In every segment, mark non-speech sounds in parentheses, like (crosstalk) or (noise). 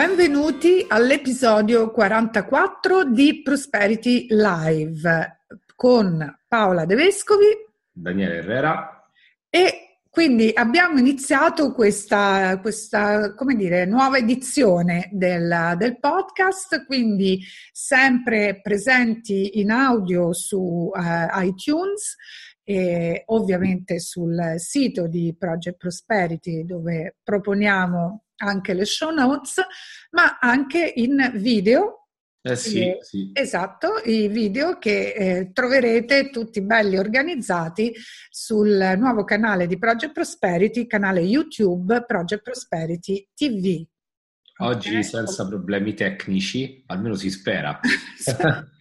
Benvenuti all'episodio 44 di Prosperity Live con Paola De Vescovi, Daniele Herrera. e quindi abbiamo iniziato questa, questa come dire, nuova edizione del, del, podcast, quindi sempre presenti in audio su uh, iTunes e ovviamente sul sito di Project Prosperity dove proponiamo anche le show notes, ma anche in video. Eh sì, eh, sì. Esatto, i video che eh, troverete tutti belli organizzati sul nuovo canale di Project Prosperity, canale YouTube Project Prosperity TV. Oggi okay. senza problemi tecnici, almeno si spera. (laughs)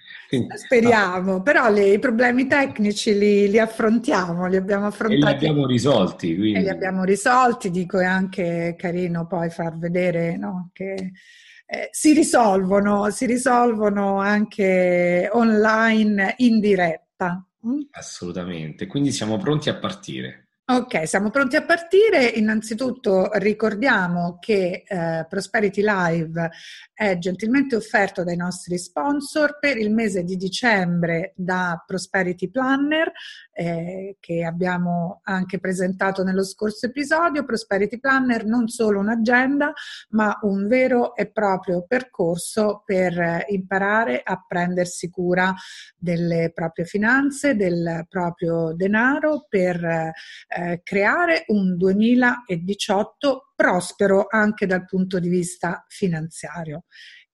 Speriamo, però le, i problemi tecnici li, li, affrontiamo, li abbiamo affrontati. E li abbiamo risolti. Quindi. E li abbiamo risolti, dico è anche carino poi far vedere no, che eh, si risolvono, si risolvono anche online in diretta. Mm? Assolutamente, quindi siamo pronti a partire. Ok, siamo pronti a partire. Innanzitutto ricordiamo che eh, Prosperity Live è gentilmente offerto dai nostri sponsor per il mese di dicembre da Prosperity Planner, eh, che abbiamo anche presentato nello scorso episodio. Prosperity Planner non solo un'agenda, ma un vero e proprio percorso per eh, imparare a prendersi cura delle proprie finanze, del proprio denaro, per eh, creare un 2018 prospero anche dal punto di vista finanziario.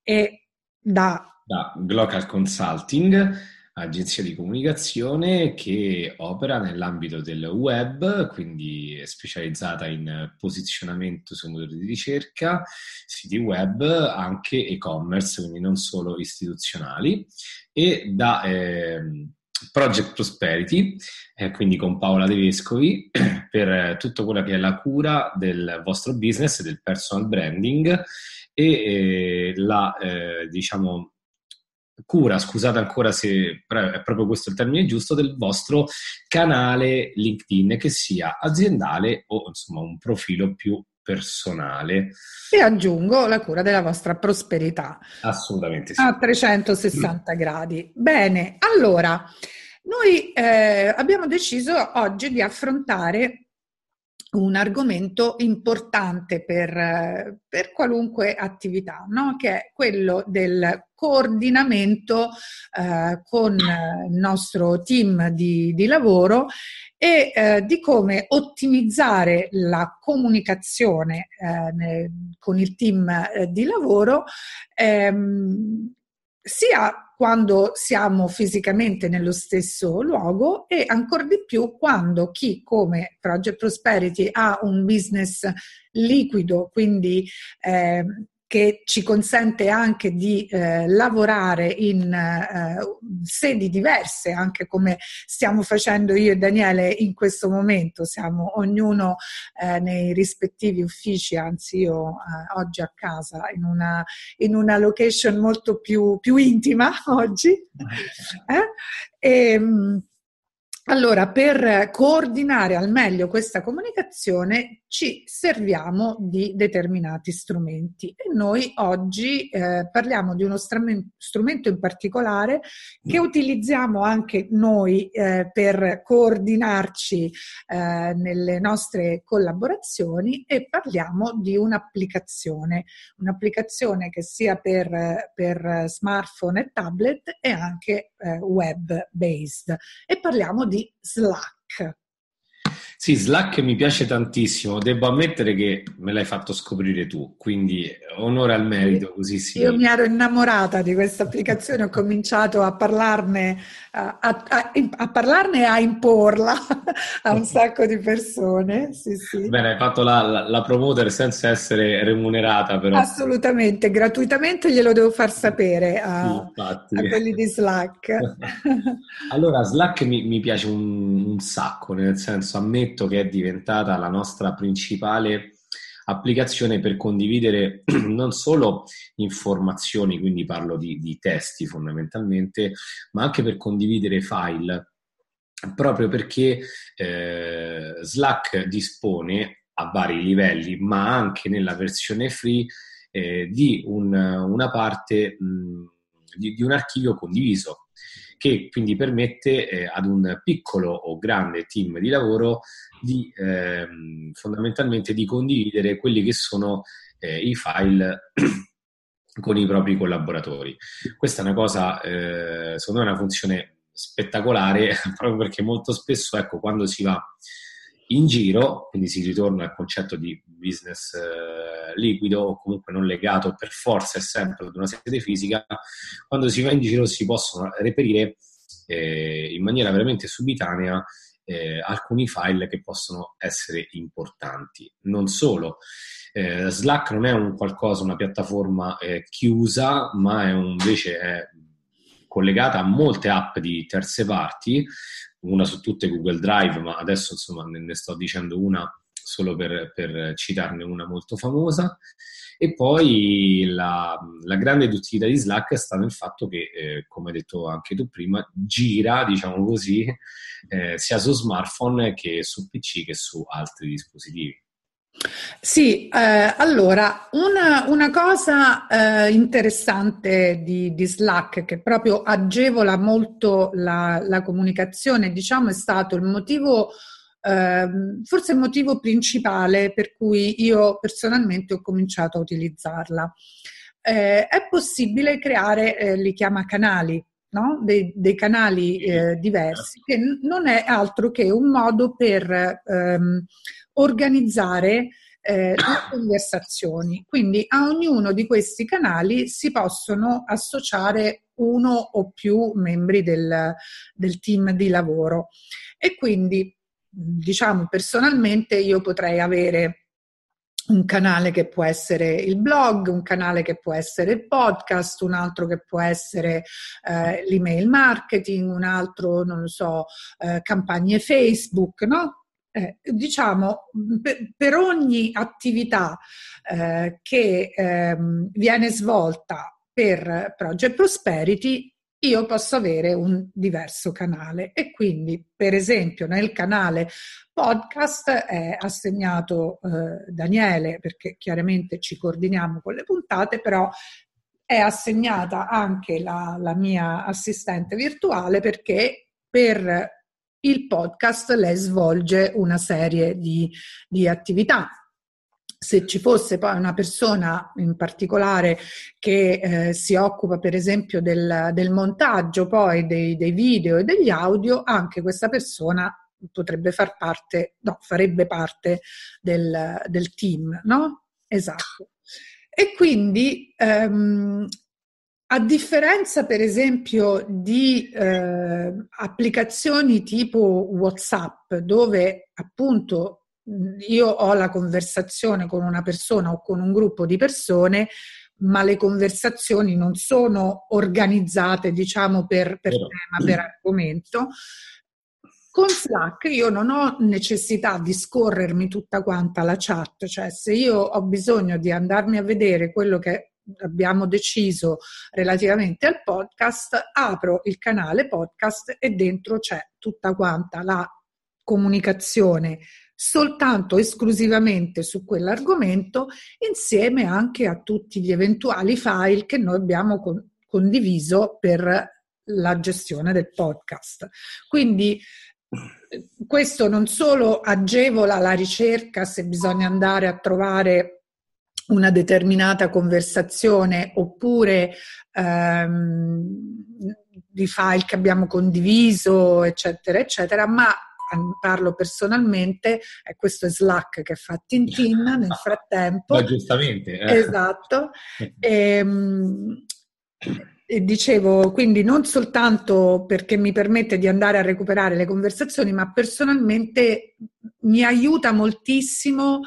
E da... Da Glocal Consulting, agenzia di comunicazione che opera nell'ambito del web, quindi è specializzata in posizionamento su motori di ricerca, siti web, anche e-commerce, quindi non solo istituzionali, e da eh, Project Prosperity, eh, quindi con Paola De Vescovi, (clears throat) per tutto quello che è la cura del vostro business, del personal branding e eh, la, eh, diciamo, cura, scusate ancora se è proprio questo il termine giusto, del vostro canale LinkedIn, che sia aziendale o insomma un profilo più personale. E aggiungo la cura della vostra prosperità. Assolutamente sì. A 360 mm. gradi. Bene, allora, noi eh, abbiamo deciso oggi di affrontare un argomento importante per, per qualunque attività, no? che è quello del coordinamento eh, con il nostro team di, di lavoro e eh, di come ottimizzare la comunicazione eh, con il team eh, di lavoro ehm, sia quando siamo fisicamente nello stesso luogo e ancora di più quando chi come Project Prosperity ha un business liquido, quindi eh, che ci consente anche di eh, lavorare in eh, sedi diverse, anche come stiamo facendo io e Daniele in questo momento. Siamo ognuno eh, nei rispettivi uffici, anzi io eh, oggi a casa, in una, in una location molto più, più intima (laughs) oggi. (laughs) Eh? E, ehm, allora, per coordinare al meglio questa comunicazione ci serviamo di determinati strumenti e noi oggi eh, parliamo di uno strumento in particolare che utilizziamo anche noi eh, per coordinarci eh, nelle nostre collaborazioni e parliamo di un'applicazione, un'applicazione che sia per, per smartphone e tablet e anche eh, web based e parliamo di Slack. Sì, Slack mi piace tantissimo, devo ammettere che me l'hai fatto scoprire tu, quindi onore al merito, così sì. Io mi ero innamorata di questa applicazione, ho cominciato a parlarne, a, a, a, parlarne e a imporla a un sacco di persone. Sì, sì. Bene, hai fatto la, la, la, promoter senza essere remunerata però. Assolutamente, gratuitamente glielo devo far sapere a, sì, a quelli di Slack. (laughs) allora, Slack mi, mi piace un, un sacco, nel senso ammetto che è diventata la nostra principale applicazione per condividere (clears throat) non solo informazioni, quindi parlo di, di testi fondamentalmente, ma anche per condividere file. Proprio perché eh, Slack dispone a vari livelli, ma anche nella versione free, eh, di un, una parte mh, di, di, un archivio condiviso che quindi permette eh, ad un piccolo o grande team di lavoro di ehm, fondamentalmente di condividere quelli che sono eh, i file (clears throat) con i propri collaboratori. Questa è una cosa, eh, secondo me, è una funzione spettacolare (laughs) proprio perché molto spesso, ecco, quando si va in giro, quindi si ritorna al concetto di business eh, liquido o comunque non legato per forza e sempre ad una sede fisica, quando si va in giro si possono reperire eh, in maniera veramente subitanea eh, alcuni file che possono essere importanti. Non solo, eh, Slack non è un qualcosa, una piattaforma eh, chiusa, ma è un, invece è collegata a molte app di terze parti, una su tutte Google Drive, ma adesso insomma ne, sto dicendo una solo per, per citarne una molto famosa. E poi la, la, grande utilità di Slack sta nel fatto che, eh, come hai detto anche tu prima, gira, diciamo così, eh, sia su smartphone che su PC che su altri dispositivi. Sì, eh, allora una, una cosa eh, interessante di, di, Slack che proprio agevola molto la, la comunicazione, diciamo, è stato il motivo Ehm, forse il motivo principale per cui io personalmente ho cominciato a utilizzarla. Eh, è possibile creare, eh, li chiama canali, no? dei, dei, canali eh, diversi, che non è altro che un modo per ehm, organizzare eh, le (coughs) conversazioni. Quindi a ognuno di questi canali si possono associare uno o più membri del, del team di lavoro. E quindi diciamo personalmente io potrei avere un canale che può essere il blog, un canale che può essere il podcast, un altro che può essere eh, l'email marketing, un altro, non lo so, eh, campagne Facebook, no? Eh, diciamo, per, per, ogni attività eh, che ehm, viene svolta per Project Prosperity io posso avere un diverso canale. E quindi per esempio nel canale podcast è assegnato eh, Daniele perché chiaramente ci coordiniamo con le puntate però è assegnata anche la, la mia assistente virtuale perché per il podcast lei svolge una serie di, di attività se ci fosse poi una persona in particolare che eh, si occupa per esempio del, del montaggio poi dei, dei, video e degli audio, anche questa persona potrebbe far parte, no, farebbe parte del, del team, no? Esatto. E quindi ehm, a differenza per esempio di eh, applicazioni tipo WhatsApp dove appunto io ho la conversazione con una persona o con un gruppo di persone, ma le conversazioni non sono organizzate, diciamo, per, per tema, per argomento. Con Slack io non ho necessità di scorrermi tutta quanta la chat, cioè se io ho bisogno di andarmi a vedere quello che abbiamo deciso relativamente al podcast, apro il canale podcast e dentro c'è tutta quanta la comunicazione soltanto esclusivamente su quell'argomento insieme anche a tutti gli eventuali file che noi abbiamo con- condiviso per la gestione del podcast. Quindi questo non solo agevola la ricerca se bisogna andare a trovare una determinata conversazione oppure ehm, di file che abbiamo condiviso, eccetera, eccetera, ma parlo personalmente, e questo è Slack che fa Tintin (laughs) nel frattempo. Ma giustamente. Eh. Esatto. E, ehm, e dicevo, quindi non soltanto perché mi permette di andare a recuperare le conversazioni, ma personalmente mi aiuta moltissimo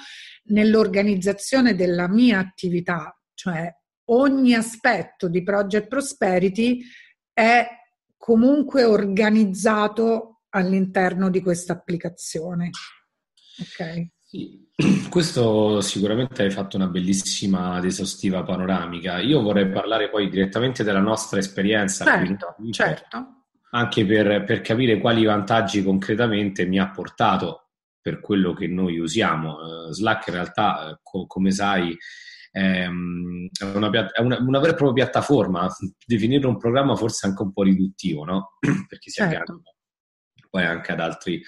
nell'organizzazione della mia attività, cioè ogni aspetto di Project Prosperity è comunque organizzato all'interno di questa applicazione. Ok. Sì, (clears throat) questo sicuramente hai fatto una bellissima ed esaustiva panoramica. Io vorrei parlare poi direttamente della nostra esperienza. Certo, qui, certo. Anche per, per, capire quali vantaggi concretamente mi ha portato per quello che noi usiamo. Uh, Slack in realtà, uh, co- come sai, è, una, è una, una, vera e propria piattaforma. (laughs) Definire un programma forse è anche un po' riduttivo, no? (clears throat) Perché si certo. Poi anche ad altri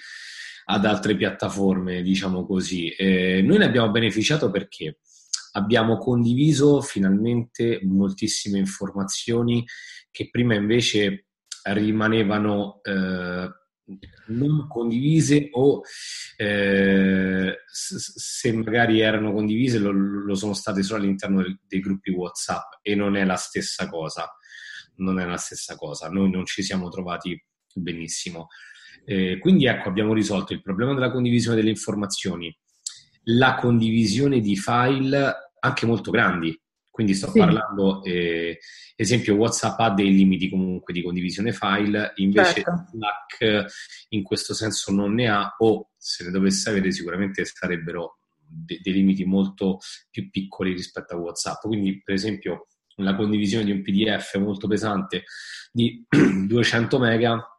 ad altre piattaforme, diciamo così. Eh, noi ne abbiamo beneficiato perché abbiamo condiviso finalmente moltissime informazioni che prima invece rimanevano eh, non condivise o eh, se magari erano condivise lo, lo, sono state solo all'interno dei, gruppi WhatsApp e non è la stessa cosa. Non è la stessa cosa, noi non ci siamo trovati benissimo. Eh, quindi ecco, abbiamo risolto il problema della condivisione delle informazioni, la condivisione di file anche molto grandi. Quindi sto sì. parlando, eh, esempio, WhatsApp ha dei limiti comunque di condivisione file, invece certo. Slack in questo senso non ne ha, o se ne dovesse avere sicuramente sarebbero de- dei limiti molto più piccoli rispetto a WhatsApp. Quindi, per esempio, la condivisione di un PDF molto pesante di (clears throat) 200 mega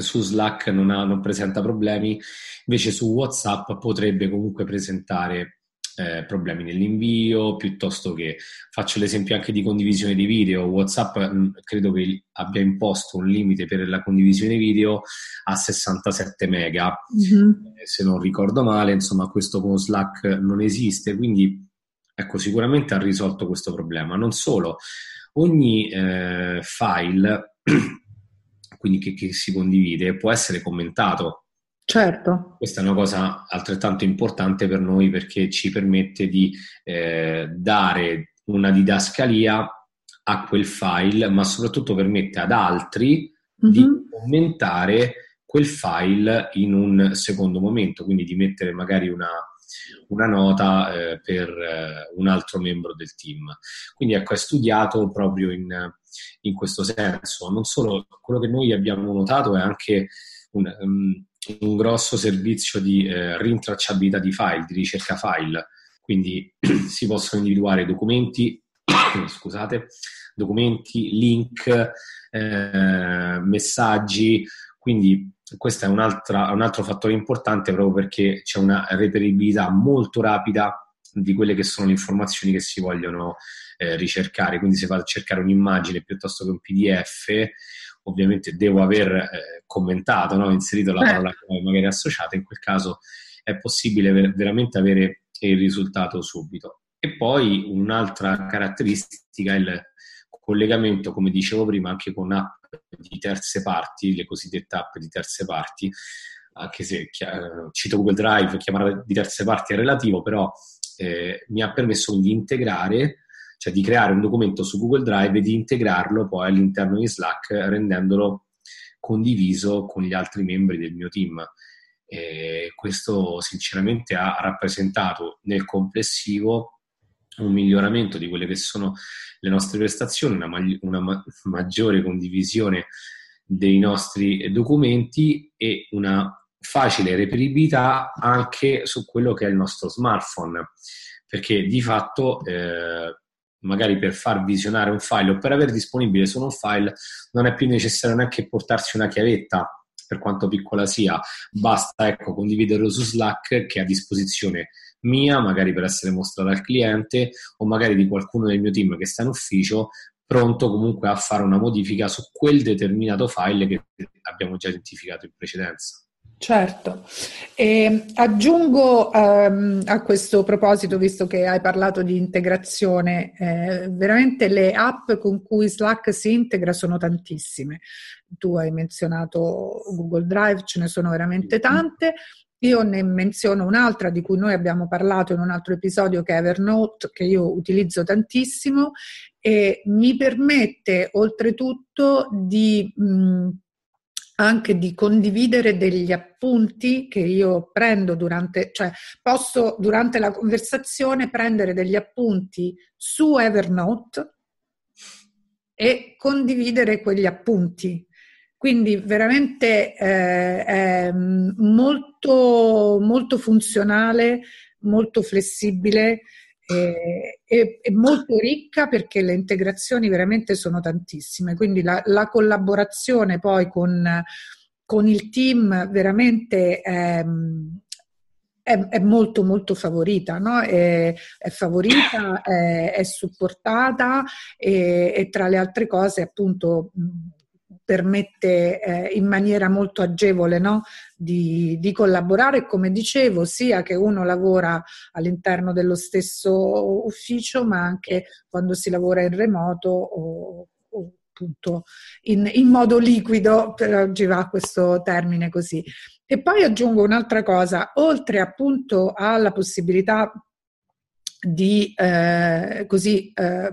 su Slack non, ha, non presenta problemi, invece su WhatsApp potrebbe comunque presentare eh, problemi nell'invio, piuttosto che faccio l'esempio anche di condivisione di video. WhatsApp mh, mm, credo che abbia imposto un limite per la condivisione video a 67 mega, mm-hmm. eh, se non ricordo male, insomma questo con Slack non esiste, quindi ecco sicuramente ha risolto questo problema. Non solo, ogni eh, file (clears throat) quindi che, che si condivide, può essere commentato. Certo. Questa è una cosa altrettanto importante per noi perché ci permette di eh, dare una didascalia a quel file, ma soprattutto permette ad altri mm-hmm. di commentare quel file in un secondo momento, quindi di mettere magari una, una nota eh, per eh, un altro membro del team. Quindi ecco, è studiato proprio in, in questo senso. Non solo, quello che noi abbiamo notato è anche un, um, un grosso servizio di eh, rintracciabilità di file, di ricerca file, quindi (clears throat) si possono individuare documenti, (coughs) scusate, documenti, link, eh, messaggi, quindi questo è un, un altro fattore importante proprio perché c'è una reperibilità molto rapida di quelle che sono le informazioni che si vogliono eh, ricercare. Quindi se vado a cercare un'immagine piuttosto che un PDF, ovviamente devo aver eh, commentato, no? inserito la parola che magari associata, in quel caso è possibile ver- veramente avere il risultato subito. E poi un'altra caratteristica è il collegamento, come dicevo prima, anche con app di terze parti, le cosiddette app di terze parti, anche se cito Google Drive, chiamarla di terze parti è relativo, però eh, mi ha permesso di integrare, cioè di creare un documento su Google Drive e di integrarlo poi all'interno di Slack rendendolo condiviso con gli altri membri del mio team. E questo sinceramente ha rappresentato nel complessivo un miglioramento di quelle che sono le nostre prestazioni, una, mag- una ma- maggiore condivisione dei nostri documenti e una facile reperibilità anche su quello che è il nostro smartphone, perché di fatto eh, magari per far visionare un file o per avere disponibile solo un file non è più necessario neanche portarsi una chiavetta per quanto piccola sia, basta ecco, condividerlo su Slack che è a disposizione mia, magari per essere mostrata al cliente o magari di qualcuno del mio team che sta in ufficio, pronto comunque a fare una modifica su quel determinato file che abbiamo già identificato in precedenza. Certo, e aggiungo um, a questo proposito, visto che hai parlato di integrazione, eh, veramente le app con cui Slack si integra sono tantissime. Tu hai menzionato Google Drive, ce ne sono veramente tante. Io ne menziono un'altra di cui noi abbiamo parlato in un altro episodio che è Evernote, che io utilizzo tantissimo e mi permette oltretutto di... Mh, anche di condividere degli appunti che io prendo durante, cioè posso durante la conversazione prendere degli appunti su Evernote e condividere quegli appunti. Quindi veramente eh, è molto, molto funzionale, molto flessibile e, e, e, molto ricca perché le integrazioni veramente sono tantissime, quindi la, la collaborazione poi con, con, il team veramente è, è, è molto molto favorita, no? è, favorita, è, supportata e, tra le altre cose appunto permette eh, in maniera molto agevole no? di, di, collaborare, come dicevo, sia che uno lavora all'interno dello stesso ufficio, ma anche quando si lavora in remoto o, o appunto in, in, modo liquido, per oggi va questo termine così. E poi aggiungo un'altra cosa, oltre appunto alla possibilità di eh, così eh,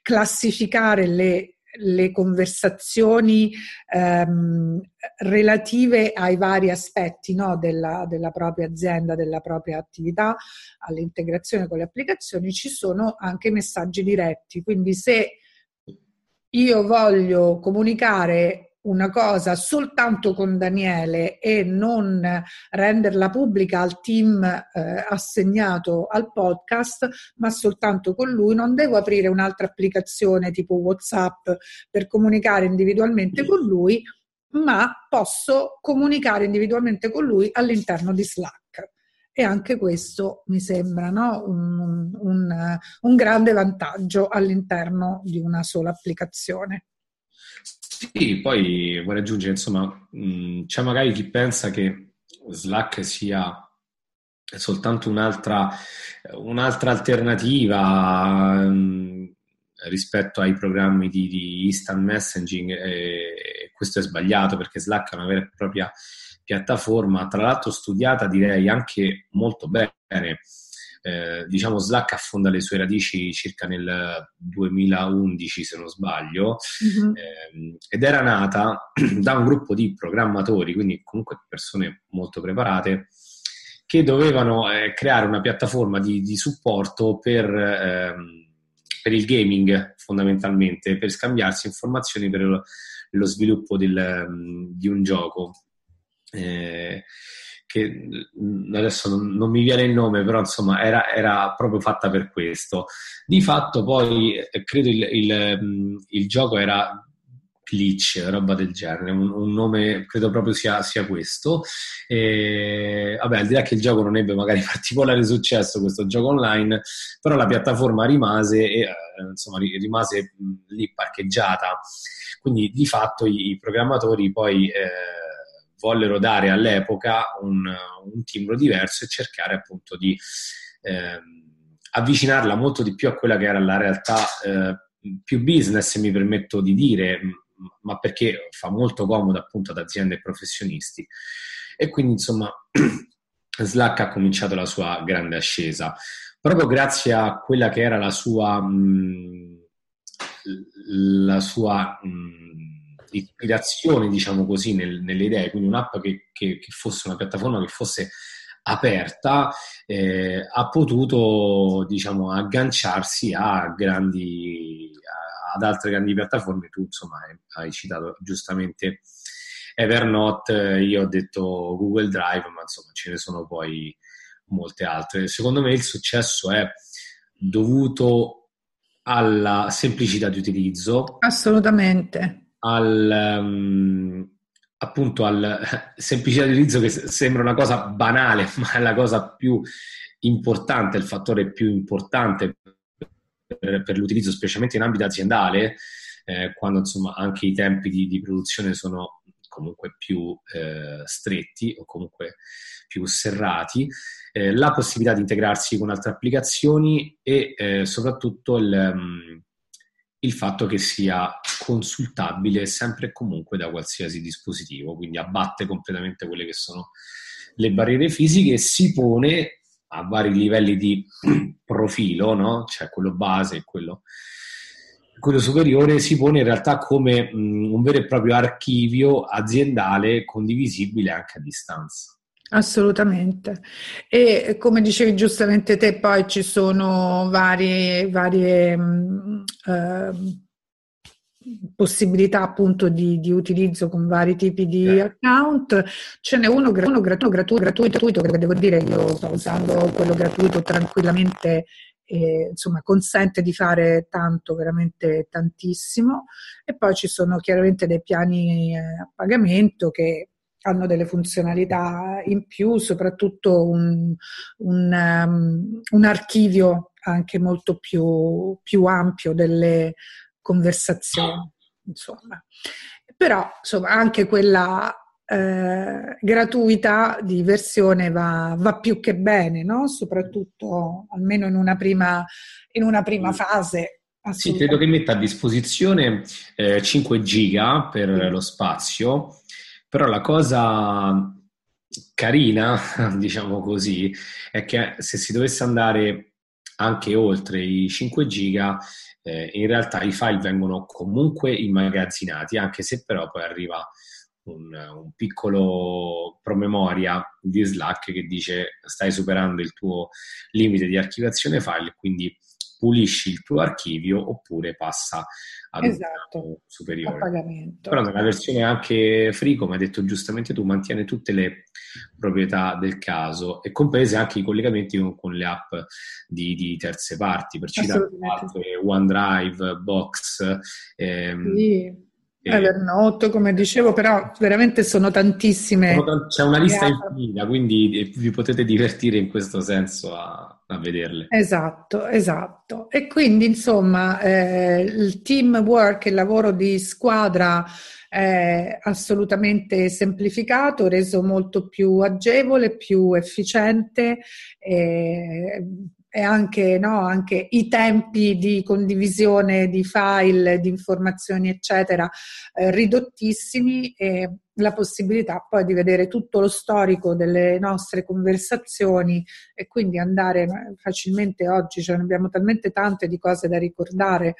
classificare le le conversazioni ehm, relative ai vari aspetti no, della, della, propria azienda, della propria attività, all'integrazione con le applicazioni, ci sono anche messaggi diretti. Quindi se io voglio comunicare una cosa soltanto con Daniele e non renderla pubblica al team eh, assegnato al podcast, ma soltanto con lui, non devo aprire un'altra applicazione tipo WhatsApp per comunicare individualmente con lui, ma posso comunicare individualmente con lui all'interno di Slack. E anche questo mi sembra no? un, un, un grande vantaggio all'interno di una sola applicazione. Sì, poi vorrei aggiungere, insomma, mh, c'è magari chi pensa che Slack sia soltanto un'altra, un'altra alternativa mh, rispetto ai programmi di, di instant messaging e questo è sbagliato perché Slack è una vera e propria piattaforma, tra l'altro studiata direi anche molto bene eh, diciamo Slack affonda le sue radici circa nel 2011 se non sbaglio mm-hmm. eh, ed era nata (clears throat) da un gruppo di programmatori, quindi comunque persone molto preparate che dovevano eh, creare una piattaforma di, di supporto per, ehm, per, il gaming fondamentalmente, per scambiarsi informazioni per lo, lo sviluppo del, di un gioco. Eh, che adesso non, non, mi viene il nome, però insomma era, era, proprio fatta per questo. Di fatto poi eh, credo il, il, il, gioco era glitch, roba del genere, un, un nome credo proprio sia, sia questo. E, vabbè, al di là che il gioco non ebbe magari (laughs) particolare successo, questo gioco online, però la piattaforma rimase, e, eh, insomma, rimase lì parcheggiata. Quindi di fatto i, i programmatori poi... Eh, vollero dare all'epoca un, un timbro diverso e cercare appunto di eh, avvicinarla molto di più a quella che era la realtà eh, più business, mi permetto di dire, ma perché fa molto comodo appunto ad aziende e professionisti. E quindi insomma (clears throat) Slack ha cominciato la sua grande ascesa, proprio grazie a quella che era la sua, mh, la sua mh, ispirazione, diciamo così, nel, nelle idee, quindi un'app che, che, che, fosse una piattaforma che fosse aperta, eh, ha potuto, diciamo, agganciarsi a grandi, a, ad altre grandi piattaforme. Tu, insomma, hai citato giustamente Evernote, io ho detto Google Drive, ma insomma ce ne sono poi molte altre. Secondo me il successo è dovuto alla semplicità di utilizzo. Assolutamente. Al, um, appunto alla (laughs) semplicità di utilizzo che sembra una cosa banale, (laughs) ma è la cosa più importante, il fattore più importante per, per l'utilizzo, specialmente in ambito aziendale, eh, quando insomma anche i tempi di, di produzione sono comunque più eh, stretti o comunque più serrati, eh, la possibilità di integrarsi con altre applicazioni e eh, soprattutto il, um, il, fatto che sia consultabile sempre e comunque da qualsiasi dispositivo, quindi abbatte completamente quelle che sono le barriere fisiche e si pone a vari livelli di (clears throat) profilo, no? cioè quello base e quello, quello, superiore, si pone in realtà come mh, un vero e proprio archivio aziendale condivisibile anche a distanza. Assolutamente. E come dicevi giustamente te, poi ci sono varie, varie eh, possibilità appunto di, di, utilizzo con vari tipi di yeah. account. Ce n'è uno, uno gratuito, gratuito, gratuito, che devo dire io sto usando quello gratuito tranquillamente. E, insomma, consente di fare tanto, veramente tantissimo. E poi ci sono chiaramente dei piani eh, a pagamento che hanno delle funzionalità in più, soprattutto un, un, um, un archivio anche molto più, più ampio delle conversazioni, insomma. Però, insomma, anche quella eh, gratuita di versione va, va, più che bene, no? Soprattutto almeno in una prima, in una prima fase. Sì, credo che metta a disposizione eh, 5 giga per lo spazio, però la cosa carina, (laughs) diciamo così, è che se si dovesse andare anche oltre i 5 giga, eh, in realtà i file vengono comunque immagazzinati, anche se però poi arriva un, un, piccolo promemoria di Slack che dice stai superando il tuo limite di archiviazione file, quindi pulisci il tuo archivio oppure passa ad esatto, un superiore. Però nella versione anche free, come hai detto giustamente tu, mantiene tutte le proprietà del caso e comprese anche i collegamenti con, con le app di, di, terze parti, per citare OneDrive, Box. Ehm, sì Evernote, come dicevo, però veramente sono tantissime. C'è una lista infinita, quindi vi potete divertire in questo senso a, a vederle. Esatto, esatto. E quindi, insomma, eh, il teamwork, il lavoro di squadra è assolutamente semplificato, reso molto più agevole, più efficiente. Eh, e anche, no, anche, i tempi di condivisione di file, di informazioni, eccetera, eh, ridottissimi e la possibilità poi di vedere tutto lo storico delle nostre conversazioni e quindi andare eh, facilmente oggi, cioè abbiamo talmente tante di cose da ricordare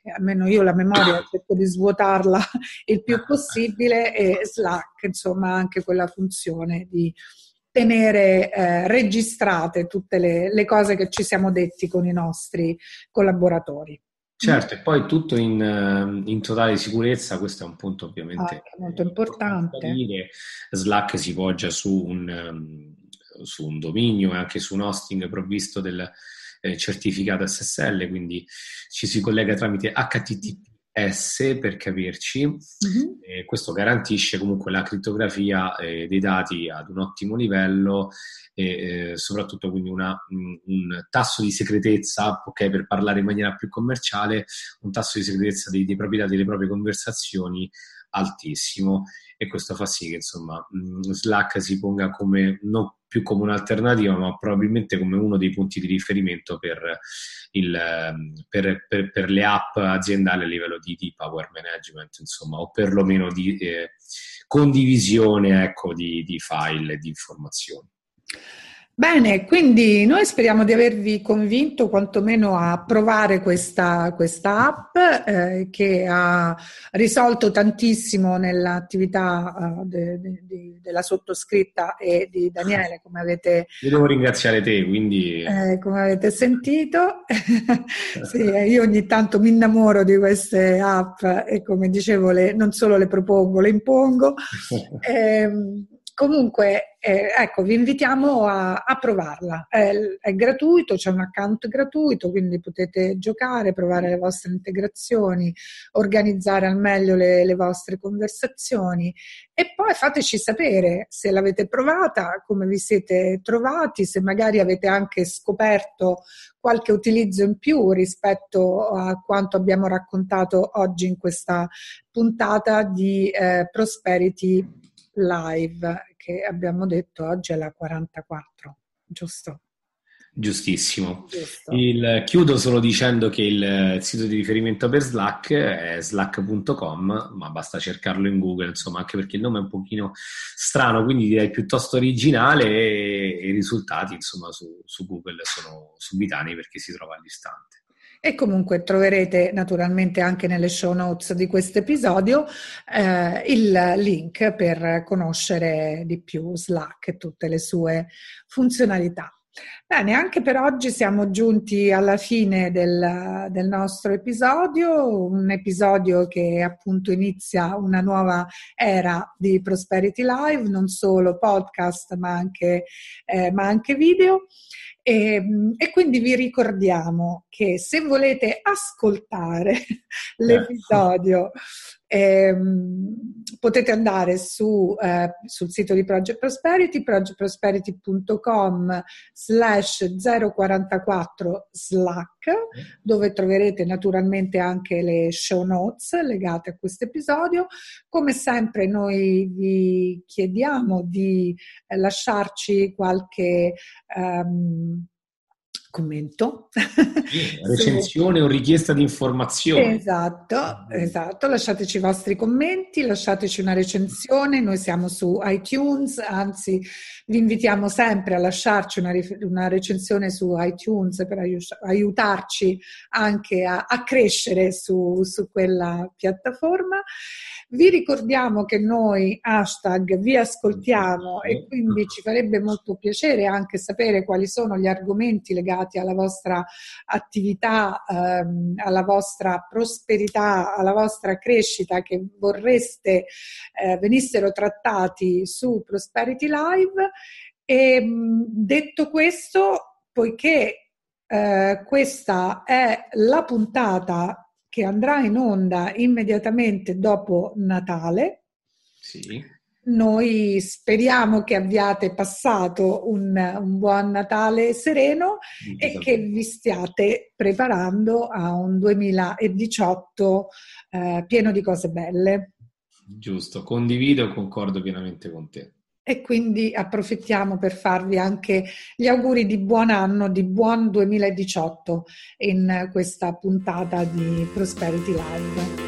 che almeno io la memoria (coughs) cerco di svuotarla il più possibile e Slack, insomma, anche quella funzione di tenere eh, registrate tutte le, le, cose che ci siamo detti con i nostri collaboratori. Certo, e poi tutto in, eh, in totale sicurezza, questo è un punto ovviamente ah, molto importante. Slack si poggia su un, um, su un dominio e anche su un hosting provvisto del eh, certificato SSL, quindi ci si collega tramite HTTP S per capirci, mm-hmm. eh, questo garantisce comunque la crittografia eh, dei dati ad un ottimo livello e eh, soprattutto quindi una, un, un, tasso di segretezza, ok, per parlare in maniera più commerciale, un tasso di segretezza dei, dei propri dati, delle proprie conversazioni altissimo e questo fa sì che insomma Slack si ponga come non più come un'alternativa ma probabilmente come uno dei punti di riferimento per, il, per, per, per le app aziendali a livello di, di, power management insomma o perlomeno di eh, condivisione ecco, di, di file e di informazioni. Bene, quindi noi speriamo di avervi convinto quantomeno a provare questa, questa app eh, che ha risolto tantissimo nell'attività uh, de, de, de, della sottoscritta e di Daniele, come avete... Io devo ringraziare te, quindi... Eh, come avete sentito, (laughs) sì, io ogni tanto mi innamoro di queste app e come dicevo le, non solo le propongo, le impongo. (laughs) eh, comunque eh, ecco, vi invitiamo a, a provarla. È, è, gratuito, c'è un account gratuito, quindi potete giocare, provare le vostre integrazioni, organizzare al meglio le, le vostre conversazioni e poi fateci sapere se l'avete provata, come vi siete trovati, se magari avete anche scoperto qualche utilizzo in più rispetto a quanto abbiamo raccontato oggi in questa puntata di eh, Prosperity Live che abbiamo detto oggi è la 44, giusto? Giustissimo. Il, chiudo solo dicendo che il sito di riferimento per Slack è slack.com, ma basta cercarlo in Google, insomma, anche perché il nome è un pochino strano, quindi direi piuttosto originale e, e i risultati, insomma, su, su Google sono subitanei perché si trova all'istante. E comunque troverete naturalmente anche nelle show notes di questo episodio eh, il link per conoscere di più Slack e tutte le sue funzionalità. Bene, anche per oggi siamo giunti alla fine del, del, nostro episodio, un episodio che appunto inizia una nuova era di Prosperity Live, non solo podcast ma anche, eh, ma anche video. E, ehm, e, quindi vi ricordiamo che se volete ascoltare (laughs) l'episodio ehm, potete andare su, eh, sul sito di Project Prosperity, projectprosperity.com slash 044 Slack, dove troverete naturalmente anche le show notes legate a questo episodio. Come sempre noi vi chiediamo di eh, lasciarci qualche... Um, commento. (laughs) recensione o richiesta di informazione. Esatto, esatto. Lasciateci i vostri commenti, lasciateci una recensione. Noi siamo su iTunes, anzi vi invitiamo sempre a lasciarci una, una recensione su iTunes per aiutarci anche a, a crescere su, su quella piattaforma. Vi ricordiamo che noi hashtag vi ascoltiamo e quindi ci farebbe molto piacere anche sapere quali sono gli argomenti legati alla vostra attività, ehm, alla vostra prosperità, alla vostra crescita che vorreste eh, venissero trattati su Prosperity Live. E detto questo, poiché eh, questa è la puntata che andrà in onda immediatamente dopo Natale. Sì. Noi speriamo che abbiate passato un, un buon Natale sereno e che vi stiate preparando a un 2018 eh, pieno di cose belle. Giusto, condivido e concordo pienamente con te e quindi approfittiamo per farvi anche gli auguri di buon anno, di buon 2018 in questa puntata di Prosperity Live.